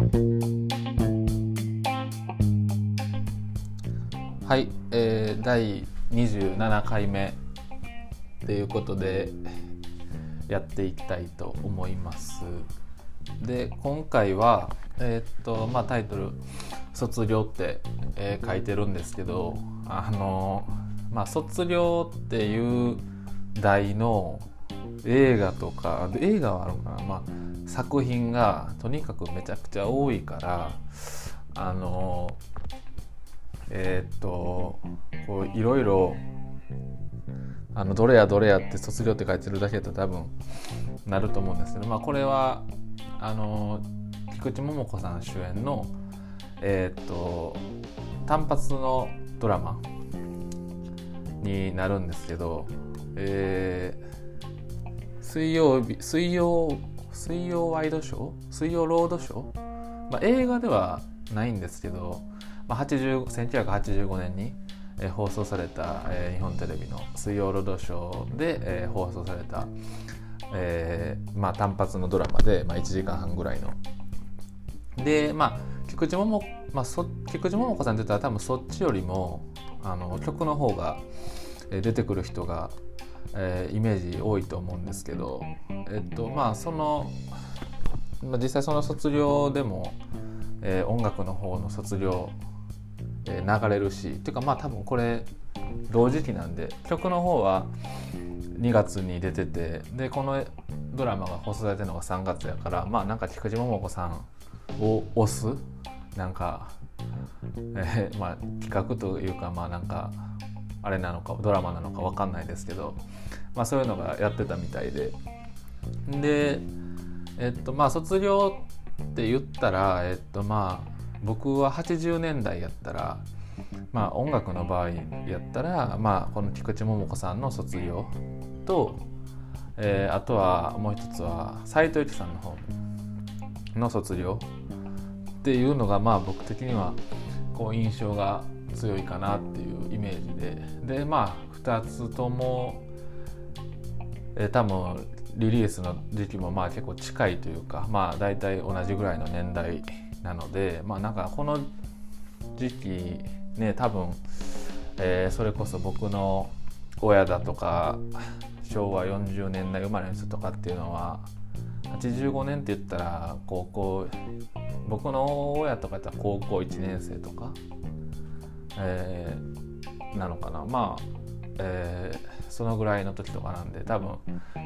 はい、えー、第27回目ということでやっていきたいと思います。で今回は、えー、っとまあ、タイトル「卒業」って、えー、書いてるんですけどあのまあ卒業っていう題の映画とか映画はあるかな、まあ、作品がとにかくめちゃくちゃ多いからあのえー、っとこういろいろあのどれやどれやって卒業って書いてるだけだと多分なると思うんですけど、まあ、これはあの菊池桃子さん主演のえー、っと単発のドラマになるんですけど、えー、水曜日水曜水曜ワイドショー？水曜ロードショー、まあ、映画ではないんですけどまあ、1985年に、えー、放送された、えー、日本テレビの「水曜ロードショーで」えー、放送された、えーまあ、単発のドラマで、まあ、1時間半ぐらいの。でまあ菊池桃,、まあ、そ菊池桃子さんって言ったら多分そっちよりもあの曲の方が出てくる人が、えー、イメージ多いと思うんですけどえっとまあその、まあ、実際その卒業でも、えー、音楽の方の卒業え流れるしっていうかまあ多分これ同時期なんで曲の方は2月に出ててでこのドラマが放送されてるのが3月やからまあなんか菊池桃子さんを推す？なんか、えー、まあ企画というかまあなんかあれなのかドラマなのか分かんないですけど、まあ、そういうのがやってたみたいで。でえっとまあ卒業って言ったらえっとまあ僕は80年代やったらまあ音楽の場合やったらまあこの菊池桃子さんの卒業と、えー、あとはもう一つは斎藤由貴さんの方の卒業っていうのがまあ僕的にはこう印象が強いかなっていうイメージで。でまあ2つとも、えー、多分リリースの時期もまあ結構近いというかまあ大体同じぐらいの年代なのでまあなんかこの時期ね多分、えー、それこそ僕の親だとか昭和40年代生まれの人とかっていうのは85年って言ったら高校僕の親とかやったら高校1年生とか、えー、なのかな。まあ、えー、そのぐらいの時とかなんで多分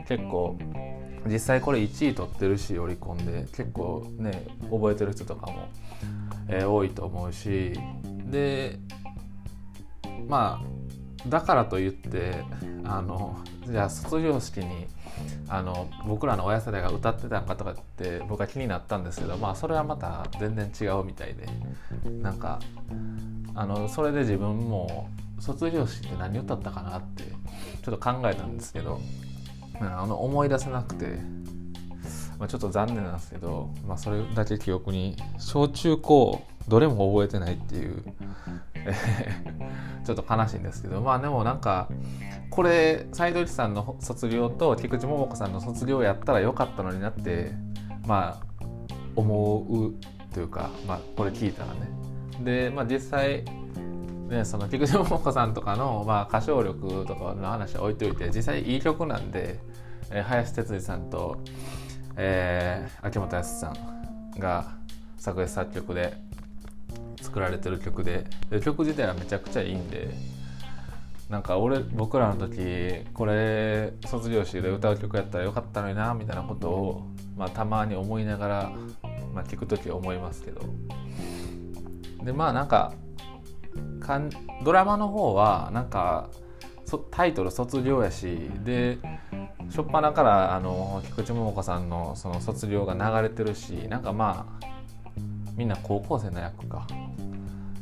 結構実際これ1位取ってるし織り込んで結構ね覚えてる人とかも、えー、多いと思うしでまあだからといってあのじゃあ卒業式にあの僕らの親世代が歌ってたんかとかって僕は気になったんですけどまあそれはまた全然違うみたいでなんかあのそれで自分も卒業式って何歌ったかなってちょっと考えたんですけどあの思い出せなくて、まあ、ちょっと残念なんですけど、まあ、それだけ記憶に小中高どれも覚えてないっていう ちょっと悲しいんですけどまあでもなんかこれ斎藤一さんの卒業と菊池桃子さんの卒業やったらよかったのになってまあ思うというか、まあ、これ聞いたらねで、まあ、実際ね、その菊池桃子さんとかの、まあ、歌唱力とかの話は置いといて実際いい曲なんで、えー、林哲司さんと、えー、秋元康さんが作詞作曲で作られてる曲でで曲自体はめちゃくちゃいいんでなんか俺僕らの時これ卒業式で歌う曲やったらよかったのになみたいなことを、まあ、たまに思いながら、まあ、聞く時は思いますけど。でまあなんかかんドラマの方はなんかタイトル卒業やしで初っ端からあの菊池桃子さんのその卒業が流れてるしなんかまあみんな高校生の役か。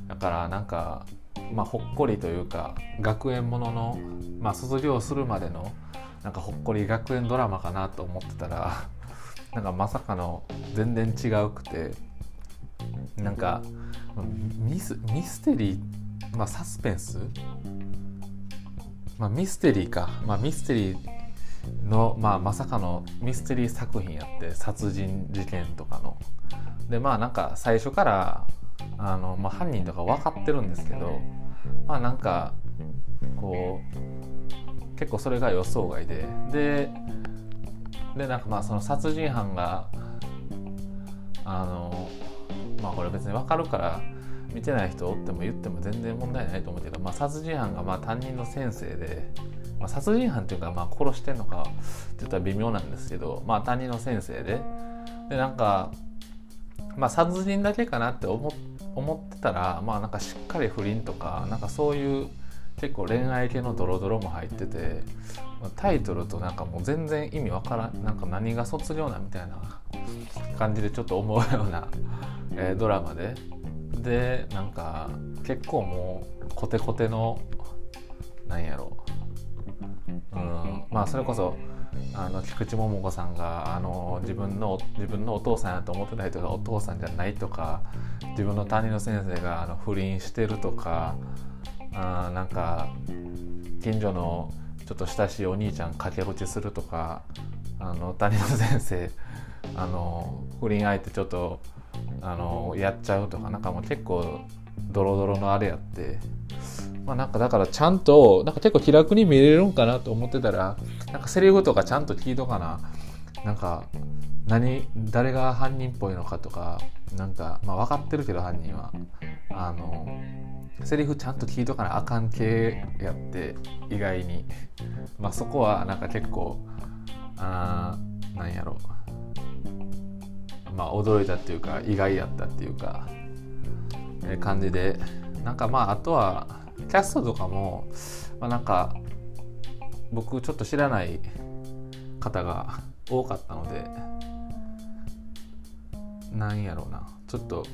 だからなんかまあほっこりというか学園ものの、まあ、卒業するまでのなんかほっこり学園ドラマかなと思ってたらなんかまさかの全然違うくて。なんかミスミステリーまあ、サスペンス、まあ、ミステリーか、まあ、ミステリーの、まあ、まさかのミステリー作品やって殺人事件とかの。でまあなんか最初からあの、まあ、犯人とか分かってるんですけどまあなんかこう結構それが予想外で。ででなんかまあその殺人犯があのまあこれ別に分かるから見てない人おっても言っても全然問題ないと思うけど、まあ、殺人犯がまあ担任の先生で、まあ、殺人犯っていうかまあ殺してんのかって言ったら微妙なんですけど、まあ、担任の先生ででなんか、まあ、殺人だけかなって思思ってたら、まあ、なんかしっかり不倫とかなんかそういう結構恋愛系のドロドロも入っててタイトルとなんかもう全然意味わからんなんか何が卒業なみたいな感じでちょっと思うような、えー、ドラマで。でなんか結構もうコテコテのなんやろ。う、うん、まあそれこそあの菊池桃子さんがあの自分の自分のお父さんやと思ってた人がお父さんじゃないとか自分の担任の先生があの不倫してるとかあなんか近所のちょっと親しいお兄ちゃん駆け落ちするとかあの担任の先生あの不倫相手ちょっとあのやっちゃうとかなんかもう結構ドロドロのあれやってまあなんかだからちゃんとなんか結構気楽に見れるんかなと思ってたらなんかセリフとかちゃんと聞いとかな。なんか何誰が犯人っぽいのかとかなんかまあ分かってるけど犯人は。あのセリフちゃんと聞いとかなあかん系やって意外に。まあそこはなんか結構あなんやろ。まあ驚いたっていうか意外やったっていうか、え感じで。なんかまああとはキャストとかも、まあ、なんか僕ちょっと知らない方が多かったのでなんやろうな。ちょっと、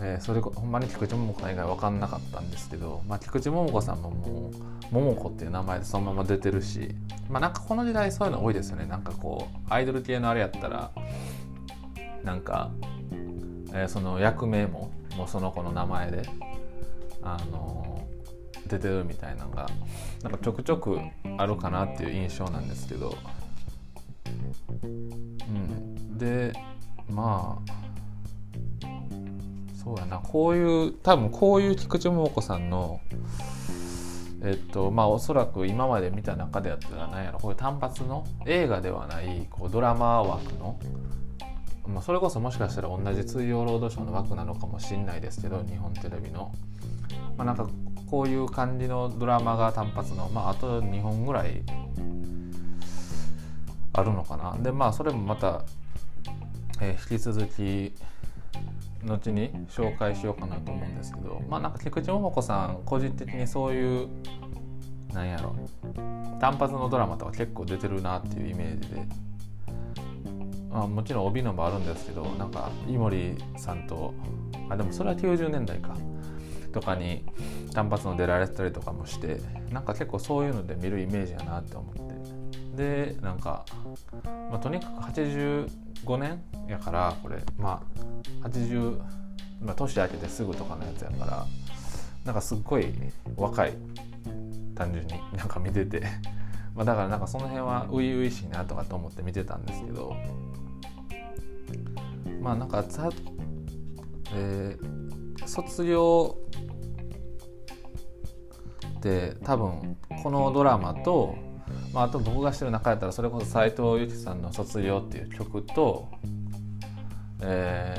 えー、それほんまに菊池桃子さん以外分かんなかったんですけど、まあ、菊池桃子さんももう桃子っていう名前でそのまま出てるしまあなんかこの時代そういうの多いですよね。なんかこうアイドル系のあれやったらなんか、えー、その役名ももうその子の名前であのー、出てるみたいなのがなんかちょくちょくあるかなっていう印象なんですけど、うん、でまあそうやな。こういう多分こういう菊池桃子さんのえっとまあおそらく今まで見た中でやったら何やろこういう単発の映画ではないこうドラマ枠のまあ、それこそもしかしたら同じ水曜ロードショーの枠なのかもしれないですけど日本テレビの、まあ、なんかこういう感じのドラマが単発の、まあ、あと2本ぐらいあるのかな。でまあそれもまた、えー、引き続き後に紹介しようかなと思うんですけどまあなんか菊池桃子さん個人的にそういうなんやろ単発のドラマとか結構出てるなっていうイメージであもちろん帯のもあるんですけどなんか井森さんとあでもそれは90年代かとかに単発の出られたりとかもしてなんか結構そういうので見るイメージやなって思ってでなんか、まあ、とにかく85年やからこれまあ80、まあ、年明けてすぐとかのやつやからなんかすっごい若い単純になんか見てて。まあだからなんかその辺は初々しいなとかと思って見てたんですけど。まあなんかざ、えー、卒業って多分このドラマと、まあ、あと僕がしてる中やったらそれこそ斎藤由貴さんの「卒業」っていう曲と、え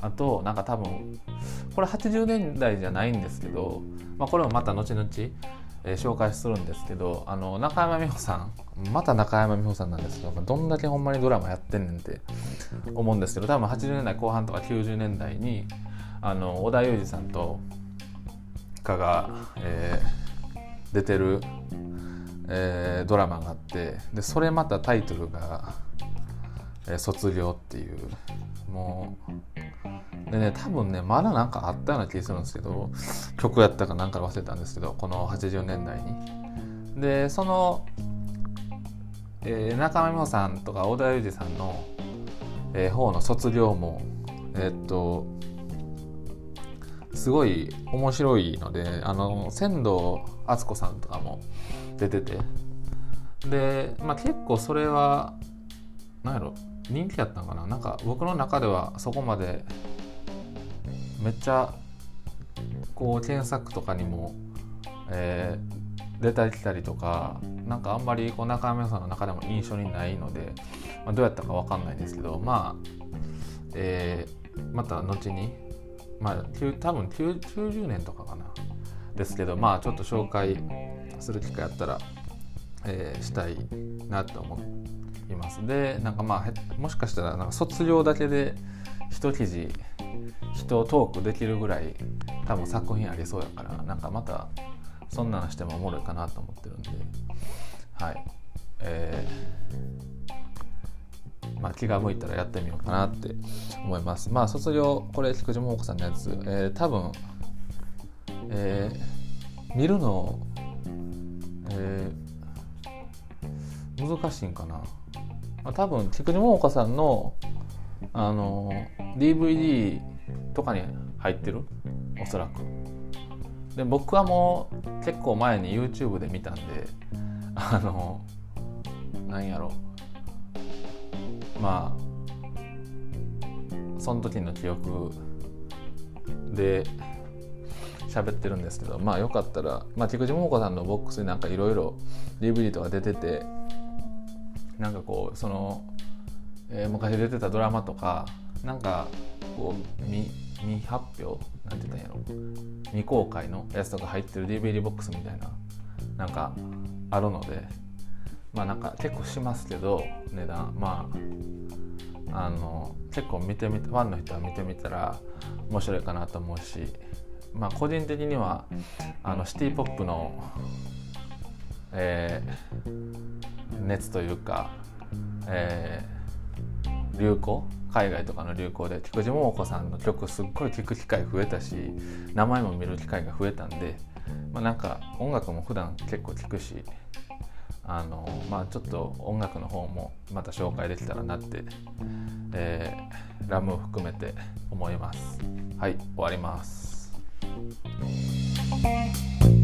ー、あとなんか多分これ80年代じゃないんですけど、まあ、これもまた後々えー、紹介するんですけどあの中山美穂さんまた中山美穂さんなんですけどどんだけほんまにドラマやってんねんって思うんですけど多分80年代後半とか90年代にあの織田裕二さんとかが、えー、出てる、えー、ドラマがあってでそれまたタイトルが「えー、卒業」っていうもうでね多分ねまだなんかあったような気がするんですけど曲やったかなんか忘れたんですけどこの80年代に。でその、えー、中間美穂さんとか小田裕二さんの、えー、方の卒業もえー、っとすごい面白いのであの仙道敦子さんとかも出てて。で、まあ、結構それは何やろ人気やったんかな。なんか僕の中ではそこまでめっちゃこう検索とかにも、えー、出たり来たりとかなんかあんまりこう中山さんの中でも印象にないので、まあ、どうやったか分かんないんですけどまあ、えー、また後にまあ多分90年とかかな。ですけどまあちょっと紹介する機会あったら、えー、したいなと思います。でなんかまあもしかしたらなんか卒業だけで一記事人をトークできるぐらい多分作品ありそうやからなんかまたそんなのしてもおもろいかなと思ってるんではい。えー、まあ、気が向いたらやってみようかなって思います。まあ卒業これ菊池桃子さんのやつ、えー、多分えー、見るの、えー、難しいんかな、まあ、多分菊池桃子さんのあの DVD とかに入ってる？おそらく。で僕はもう結構前に YouTube で見たんであのなんやろ。まあその時の記憶で喋ってるんですけどまあよかったら、まあ、菊池桃子さんのボックスになんかいろいろ DVD とか出ててなんかこうその、えー、昔出てたドラマとかなんかこう未未発表なんて言ったんやろ。未公開のやつとか入ってる DVD ボックスみたいななんかあるのでまあなんか結構しますけど値段。まああの結構見てみファンの人は見てみたら面白いかなと思うしまあ、個人的にはあのシティ・ポップの、えー、熱というか、えー、流行海外とかの流行で菊池桃子さんの曲すっごい聴く機会増えたし名前も見る機会が増えたんで、まあ、なんか音楽も普段結構聴くしあのまあちょっと音楽の方もまた紹介できたらなって、えー、ラムを含めて思います。はい終わります Thank you.